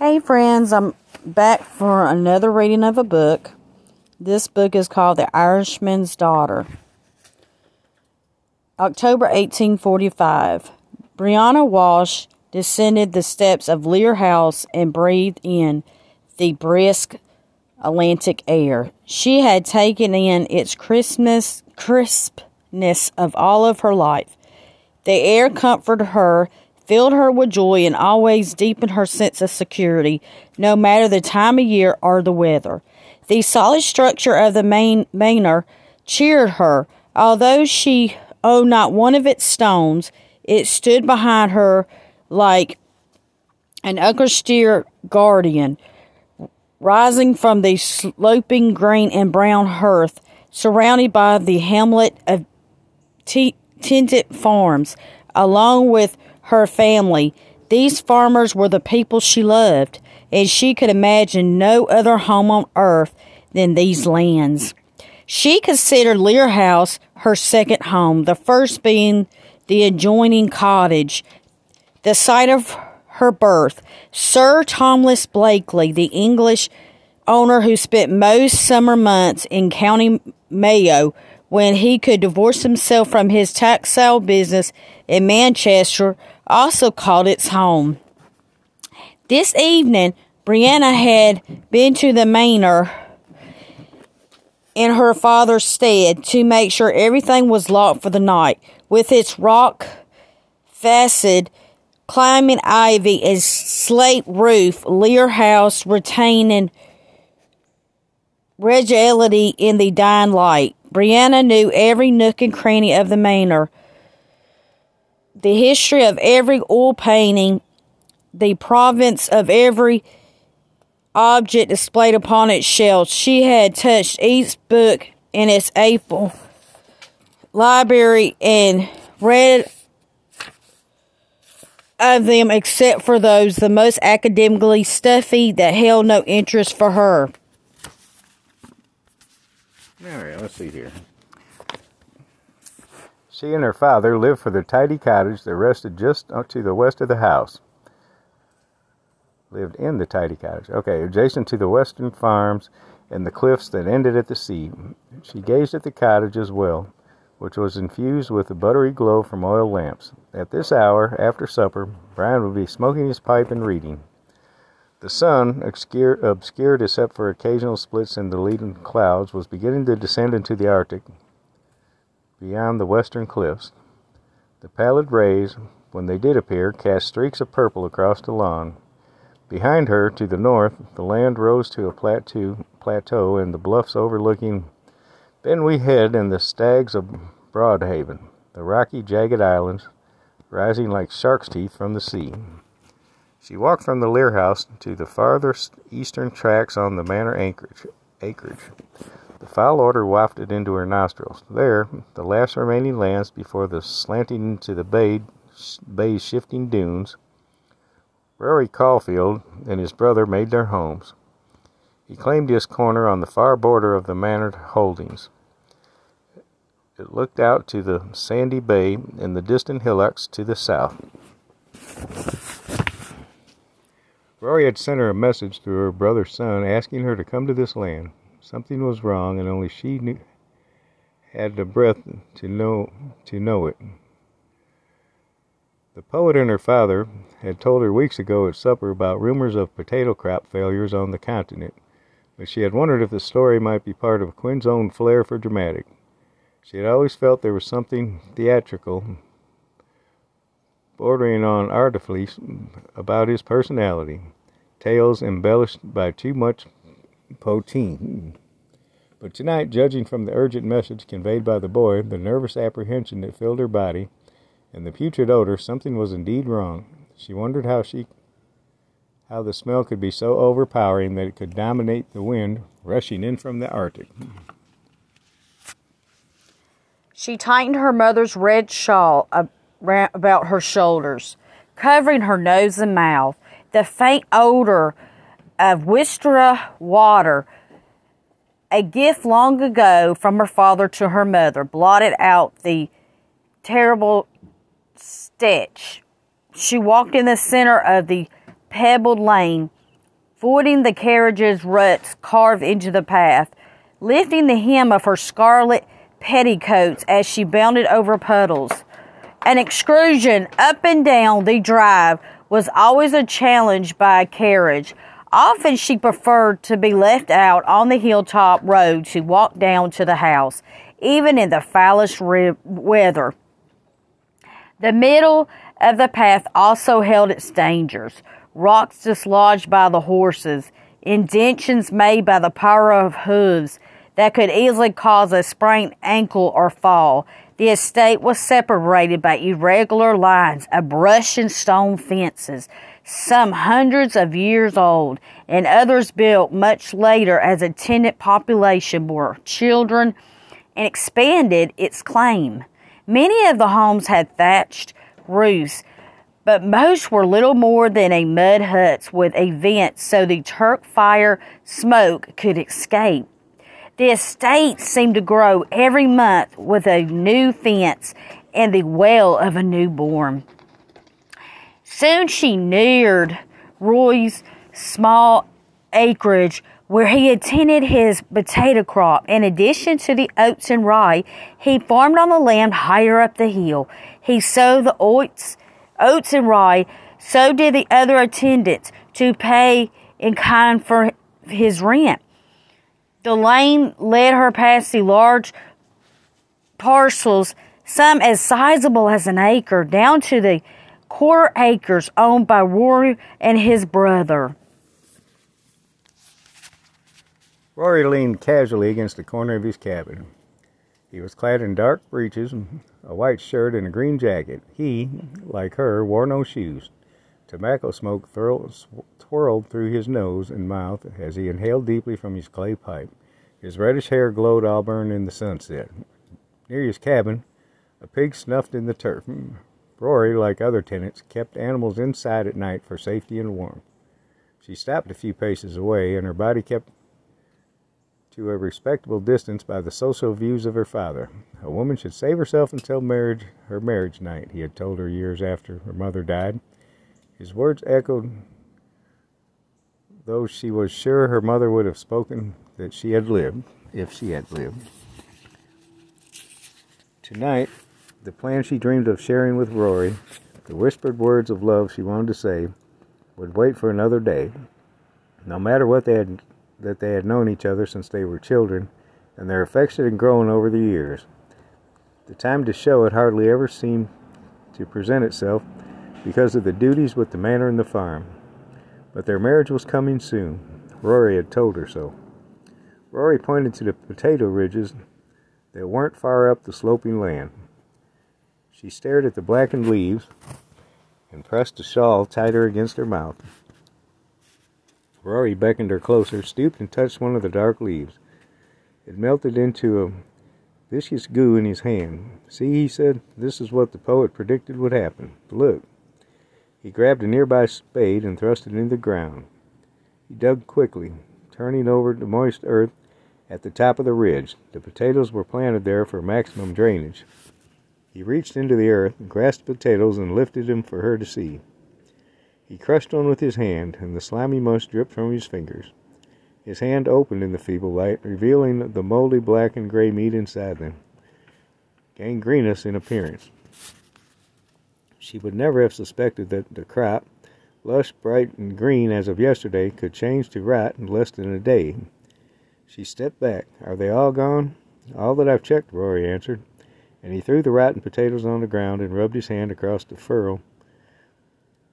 Hey, friends, I'm back for another reading of a book. This book is called The Irishman's Daughter. October 1845. Brianna Walsh descended the steps of Lear House and breathed in the brisk Atlantic air. She had taken in its crispness, crispness of all of her life. The air comforted her filled her with joy and always deepened her sense of security, no matter the time of year or the weather. The solid structure of the main manor cheered her. Although she owned not one of its stones, it stood behind her like an austere guardian, rising from the sloping green and brown hearth, surrounded by the hamlet of t- tinted farms, along with her family. These farmers were the people she loved, and she could imagine no other home on earth than these lands. She considered Lear House her second home, the first being the adjoining cottage, the site of her birth. Sir Thomas Blakely, the English owner who spent most summer months in County Mayo when he could divorce himself from his textile business in Manchester, also called its home. This evening, Brianna had been to the manor in her father's stead to make sure everything was locked for the night. With its rock facade, climbing ivy, and slate roof, Lear House retaining regality in the dying light. Brianna knew every nook and cranny of the manor the history of every oil painting, the province of every object displayed upon its shelves. She had touched each book in its April library and read of them except for those the most academically stuffy that held no interest for her. All right, let's see here. She and her father lived for their tidy cottage that rested just to the west of the house. Lived in the tidy cottage. Okay, adjacent to the western farms and the cliffs that ended at the sea. She gazed at the cottage as well, which was infused with a buttery glow from oil lamps. At this hour, after supper, Brian would be smoking his pipe and reading. The sun, obscured, except for occasional splits in the leaden clouds, was beginning to descend into the Arctic, beyond the western cliffs. The pallid rays, when they did appear, cast streaks of purple across the lawn. Behind her, to the north, the land rose to a plateau, plateau and the bluffs overlooking Benwee Head and the stags of Broadhaven, the rocky, jagged islands rising like shark's teeth from the sea. She walked from the Lear House to the farthest eastern tracks on the manor acreage. acreage. The foul odor wafted into her nostrils. There, the last remaining lands before the slanting into the bay, bay's shifting dunes, Rory Caulfield and his brother made their homes. He claimed his corner on the far border of the manor holdings. It looked out to the sandy bay and the distant hillocks to the south. Rory had sent her a message through her brother's son asking her to come to this land. Something was wrong, and only she knew, had the breath to know to know it. The poet and her father had told her weeks ago at supper about rumors of potato crop failures on the continent, but she had wondered if the story might be part of Quinn's own flair for dramatic. She had always felt there was something theatrical, bordering on artifice, about his personality, tales embellished by too much poteen. Hmm. But tonight, judging from the urgent message conveyed by the boy, the nervous apprehension that filled her body, and the putrid odor, something was indeed wrong. She wondered how she how the smell could be so overpowering that it could dominate the wind rushing in from the Arctic. She tightened her mother's red shawl about her shoulders, covering her nose and mouth. The faint odor of Wistra water, a gift long ago from her father to her mother, blotted out the terrible stench. She walked in the center of the pebbled lane, avoiding the carriage's ruts carved into the path, lifting the hem of her scarlet petticoats as she bounded over puddles. An excursion up and down the drive was always a challenge by a carriage. Often she preferred to be left out on the hilltop road to walk down to the house, even in the foulest weather. The middle of the path also held its dangers rocks dislodged by the horses, indentions made by the power of hooves that could easily cause a sprained ankle or fall. The estate was separated by irregular lines of brush and stone fences, some hundreds of years old, and others built much later as a tenant population bore children and expanded its claim. Many of the homes had thatched roofs but most were little more than a mud huts with a vent so the turf fire smoke could escape. The estate seemed to grow every month with a new fence and the well of a newborn. Soon she neared Roy's small acreage where he had tended his potato crop. In addition to the oats and rye, he farmed on the land higher up the hill. He sowed the oats oats and rye, so did the other attendants to pay in kind for his rent. The lane led her past the large parcels, some as sizable as an acre, down to the quarter acres owned by Rory and his brother. Rory leaned casually against the corner of his cabin. He was clad in dark breeches, a white shirt, and a green jacket. He, like her, wore no shoes. Tobacco smoke twirled through his nose and mouth as he inhaled deeply from his clay pipe. His reddish hair glowed auburn in the sunset. Near his cabin, a pig snuffed in the turf. Rory, like other tenants, kept animals inside at night for safety and warmth. She stopped a few paces away, and her body kept to a respectable distance by the social views of her father. A woman should save herself until marriage, her marriage night, he had told her years after her mother died. His words echoed, though she was sure her mother would have spoken that she had lived, if she had lived. Tonight, the plan she dreamed of sharing with Rory, the whispered words of love she wanted to say, would wait for another day. No matter what they had that they had known each other since they were children, and their affection had grown over the years. The time to show it hardly ever seemed to present itself because of the duties with the manor and the farm. But their marriage was coming soon. Rory had told her so. Rory pointed to the potato ridges that weren't far up the sloping land. She stared at the blackened leaves and pressed a shawl tighter against her mouth. Rory beckoned her closer, stooped, and touched one of the dark leaves. It melted into a viscous goo in his hand. See, he said, this is what the poet predicted would happen. Look. He grabbed a nearby spade and thrust it into the ground. He dug quickly, turning over the moist earth at the top of the ridge. The potatoes were planted there for maximum drainage. He reached into the earth, grasped potatoes, and lifted them for her to see. He crushed one with his hand, and the slimy mush dripped from his fingers. His hand opened in the feeble light, revealing the moldy black and gray meat inside them, gangrenous in appearance. She would never have suspected that the crop, lush, bright, and green as of yesterday, could change to rot in less than a day. She stepped back. Are they all gone? All that I've checked, Rory answered, and he threw the rotten potatoes on the ground and rubbed his hand across the furrow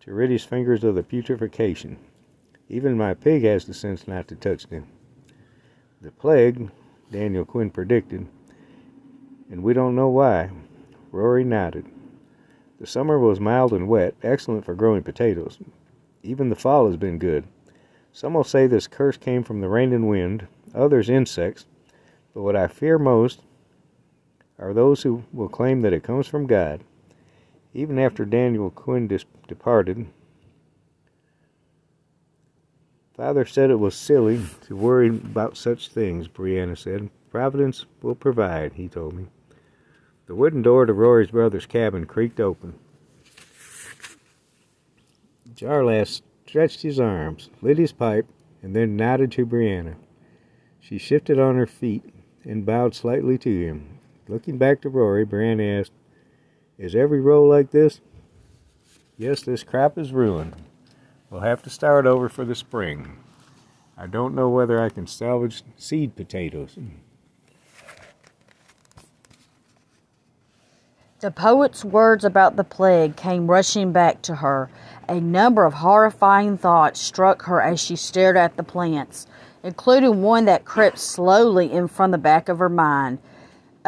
to rid his fingers of the putrefaction. Even my pig has the sense not to touch them. The plague, Daniel Quinn predicted, and we don't know why. Rory nodded. The summer was mild and wet, excellent for growing potatoes. Even the fall has been good. Some will say this curse came from the rain and wind, others insects, but what I fear most are those who will claim that it comes from God. Even after Daniel Quinn dis- departed, Father said it was silly to worry about such things, Brianna said. Providence will provide, he told me. The wooden door to Rory's brother's cabin creaked open. Jarlath stretched his arms, lit his pipe, and then nodded to Brianna. She shifted on her feet and bowed slightly to him. Looking back to Rory, Brianna asked, Is every row like this? Yes, this crop is ruined. We'll have to start over for the spring. I don't know whether I can salvage seed potatoes. The poet's words about the plague came rushing back to her. A number of horrifying thoughts struck her as she stared at the plants, including one that crept slowly in from the back of her mind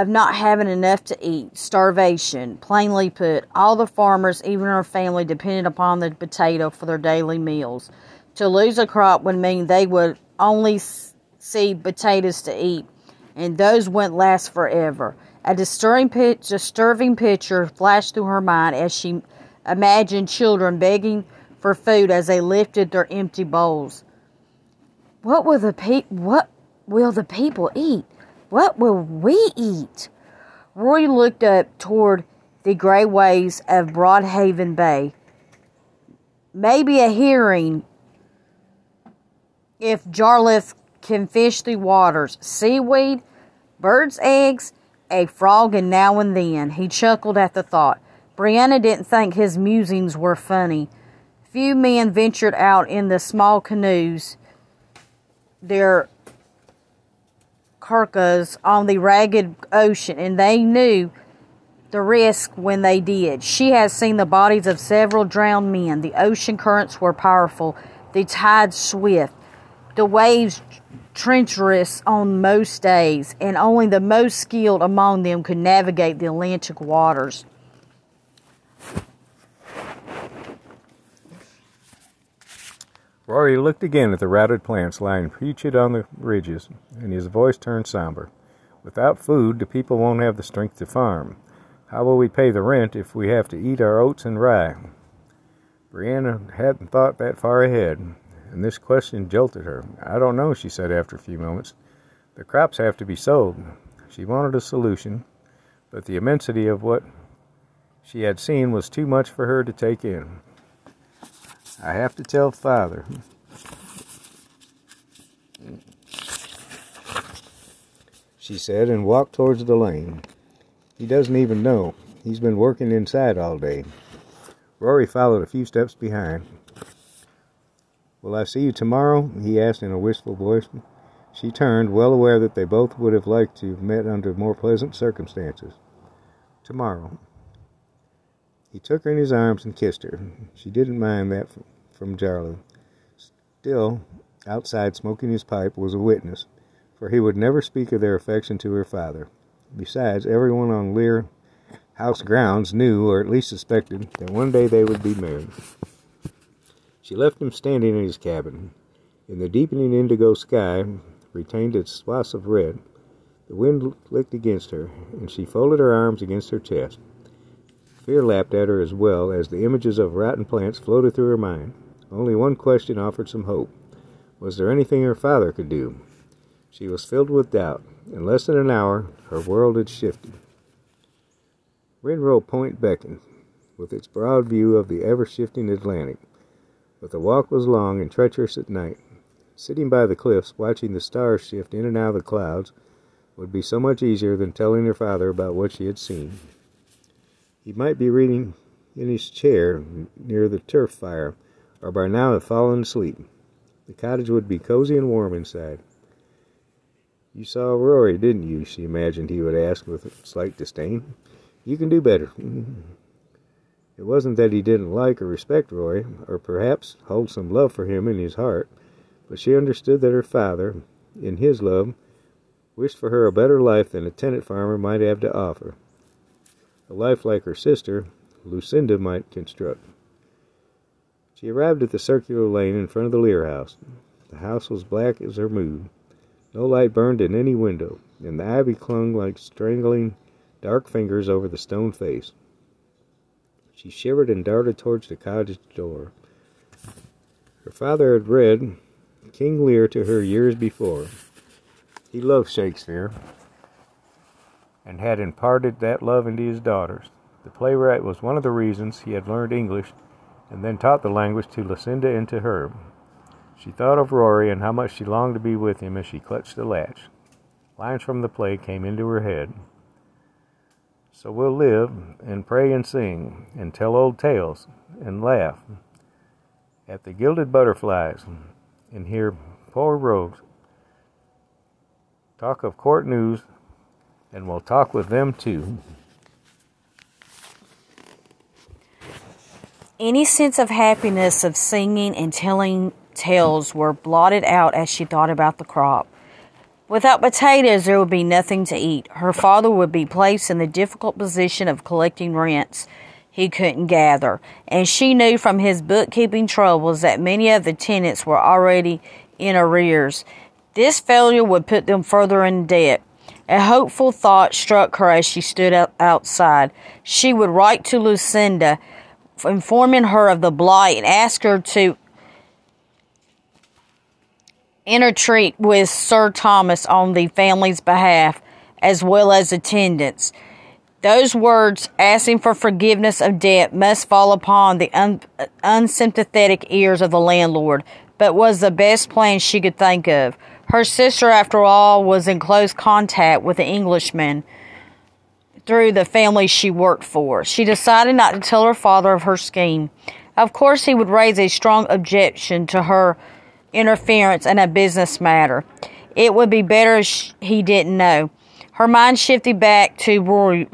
of not having enough to eat, starvation. Plainly put, all the farmers, even her family, depended upon the potato for their daily meals. To lose a crop would mean they would only see potatoes to eat, and those wouldn't last forever. A disturbing, disturbing picture flashed through her mind as she imagined children begging for food as they lifted their empty bowls. What will the pe- what will the people eat? What will we eat? Roy looked up toward the gray waves of Broadhaven Bay. Maybe a herring if Jarlath can fish the waters. Seaweed, birds' eggs, a frog, and now and then. He chuckled at the thought. Brianna didn't think his musings were funny. Few men ventured out in the small canoes, their currachs on the ragged ocean, and they knew the risk when they did. She has seen the bodies of several drowned men. The ocean currents were powerful, the tides swift, the waves treacherous on most days, and only the most skilled among them could navigate the Atlantic waters. Rory looked again at the routed plants lying preached on the ridges, and his voice turned somber. Without food, the people won't have the strength to farm. How will we pay the rent if we have to eat our oats and rye? Brianna hadn't thought that far ahead and this question jolted her. I don't know, she said after a few moments. The crops have to be sold. She wanted a solution, but the immensity of what she had seen was too much for her to take in. I have to tell father. She said and walked towards the lane. He doesn't even know. He's been working inside all day. Rory followed a few steps behind. Will I see you tomorrow? he asked in a wistful voice. She turned, well aware that they both would have liked to have met under more pleasant circumstances. Tomorrow. He took her in his arms and kissed her. She didn't mind that from Jarlath. Still, outside smoking his pipe was a witness, for he would never speak of their affection to her father. Besides, everyone on Lear House grounds knew, or at least suspected, that one day they would be married. She left him standing in his cabin. In the deepening indigo sky retained its swaths of red. The wind licked against her, and she folded her arms against her chest. Fear lapped at her as well as the images of rotten plants floated through her mind. Only one question offered some hope. Was there anything her father could do? She was filled with doubt. In less than an hour, her world had shifted. Rinroe Point beckoned, with its broad view of the ever shifting Atlantic. But the walk was long and treacherous at night. Sitting by the cliffs, watching the stars shift in and out of the clouds, would be so much easier than telling her father about what she had seen. He might be reading in his chair near the turf fire, or by now have fallen asleep. The cottage would be cozy and warm inside. You saw Rory, didn't you? she imagined he would ask with slight disdain. You can do better. It wasn't that he didn't like or respect Roy, or perhaps hold some love for him in his heart, but she understood that her father, in his love, wished for her a better life than a tenant farmer might have to offer. A life like her sister, Lucinda, might construct. She arrived at the circular lane in front of the Lear house. The house was black as her mood. No light burned in any window, and the ivy clung like strangling dark fingers over the stone face. She shivered and darted towards the cottage door. Her father had read King Lear to her years before. He loved Shakespeare and had imparted that love into his daughters. The playwright was one of the reasons he had learned English and then taught the language to Lucinda and to her. She thought of Rory and how much she longed to be with him as she clutched the latch. Lines from the play came into her head. So we'll live and pray and sing and tell old tales and laugh at the gilded butterflies and hear poor rogues talk of court news and we'll talk with them too. Any sense of happiness of singing and telling tales were blotted out as she thought about the crop. Without potatoes, there would be nothing to eat. Her father would be placed in the difficult position of collecting rents he couldn't gather, and she knew from his bookkeeping troubles that many of the tenants were already in arrears. This failure would put them further in debt. A hopeful thought struck her as she stood outside. She would write to Lucinda, informing her of the blight and ask her to entreat with Sir Thomas on the family's behalf, as well as attendance. Those words, asking for forgiveness of debt, must fall upon the un- unsympathetic ears of the landlord, but was the best plan she could think of. Her sister, after all, was in close contact with the Englishman through the family she worked for. She decided not to tell her father of her scheme. Of course, he would raise a strong objection to her interference in a business matter. It would be better if he didn't know. Her mind shifted back to Rory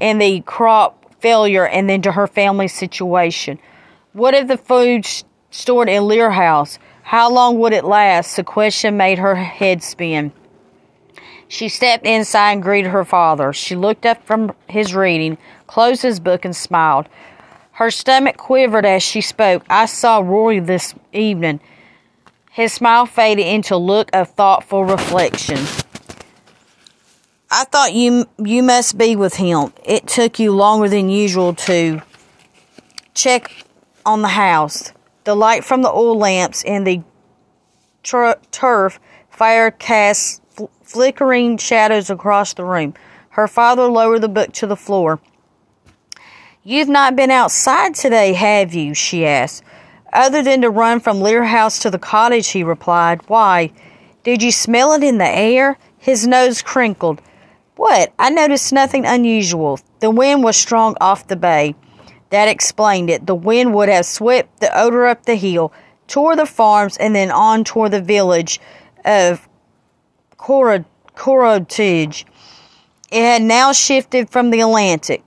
and the crop failure and then to her family situation. What if the food stored in Lear House? How long would it last? The question made her head spin. She stepped inside and greeted her father. She looked up from his reading, closed his book, and smiled. Her stomach quivered as she spoke. I saw Rory this evening. His smile faded into a look of thoughtful reflection. I thought you you must be with him. It took you longer than usual to check on the house. The light from the oil lamps and the tur- turf fire cast fl- flickering shadows across the room. Her father lowered the book to the floor. You've not been outside today, have you? she asked. Other than to run from Lear House to the cottage, he replied. Why? Did you smell it in the air? His nose crinkled. What? I noticed nothing unusual. The wind was strong off the bay. That explained it. The wind would have swept the odor up the hill, toward the farms, and then on toward the village of Carrowteige. It had now shifted from the Atlantic.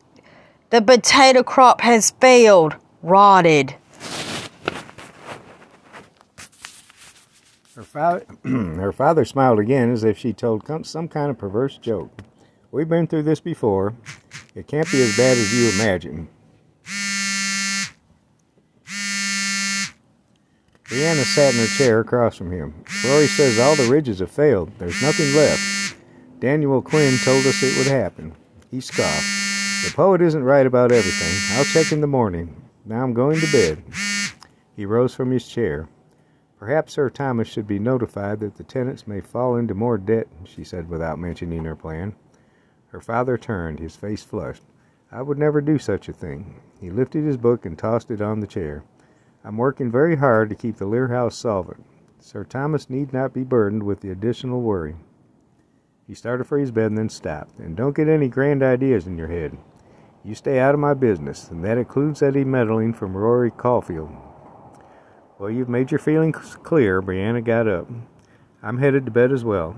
The potato crop has failed, rotted. Her father, her father smiled again as if she told some kind of perverse joke. We've been through this before. It can't be as bad as you imagine. Brianna sat in her chair across from him. Rory says all the ridges have failed. There's nothing left. Daniel Quinn told us it would happen. He scoffed. The poet isn't right about everything. I'll check in the morning. Now I'm going to bed. He rose from his chair. Perhaps Sir Thomas should be notified that the tenants may fall into more debt, she said without mentioning her plan. Her father turned, his face flushed. I would never do such a thing. He lifted his book and tossed it on the chair. I'm working very hard to keep the Lear House solvent. Sir Thomas need not be burdened with the additional worry. He started for his bed and then stopped. And don't get any grand ideas in your head. You stay out of my business, and that includes any meddling from Rory Caulfield. Well, you've made your feelings clear. Brianna got up. I'm headed to bed as well.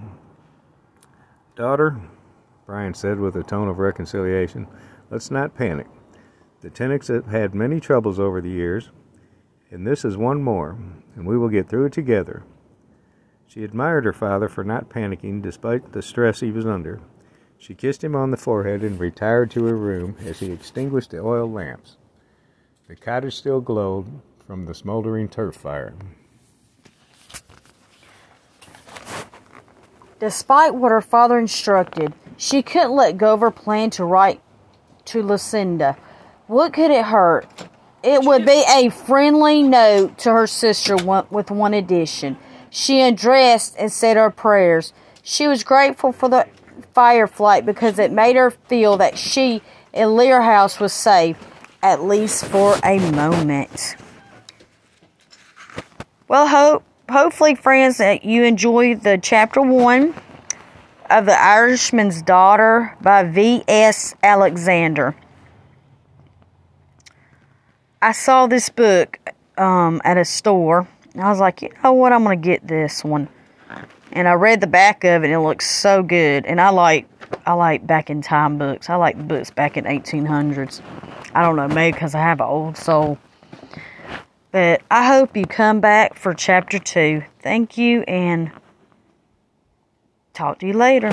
Daughter, Brian said with a tone of reconciliation, let's not panic. The tenants have had many troubles over the years, and this is one more, and we will get through it together. She admired her father for not panicking despite the stress he was under. She kissed him on the forehead and retired to her room as he extinguished the oil lamps. The cottage still glowed, from the smoldering turf fire. Despite what her father instructed, she couldn't let go of her plan to write to Lucinda. What could it hurt? It would be a friendly note to her sister with one addition. She undressed and said her prayers. She was grateful for the fire flight because it made her feel that she and Lear House was safe, at least for a moment. Well, hope hopefully, friends, that you enjoy the chapter one of The Irishman's Daughter by V.S. Alexander. I saw this book um, at a store. I was like, you know what? I'm going to get this one. And I read the back of it, and it looks so good. And I like I like back in time books. I like books back in 1800s. I don't know, maybe because I have an old soul. But I hope you come back for chapter two. Thank you, and talk to you later.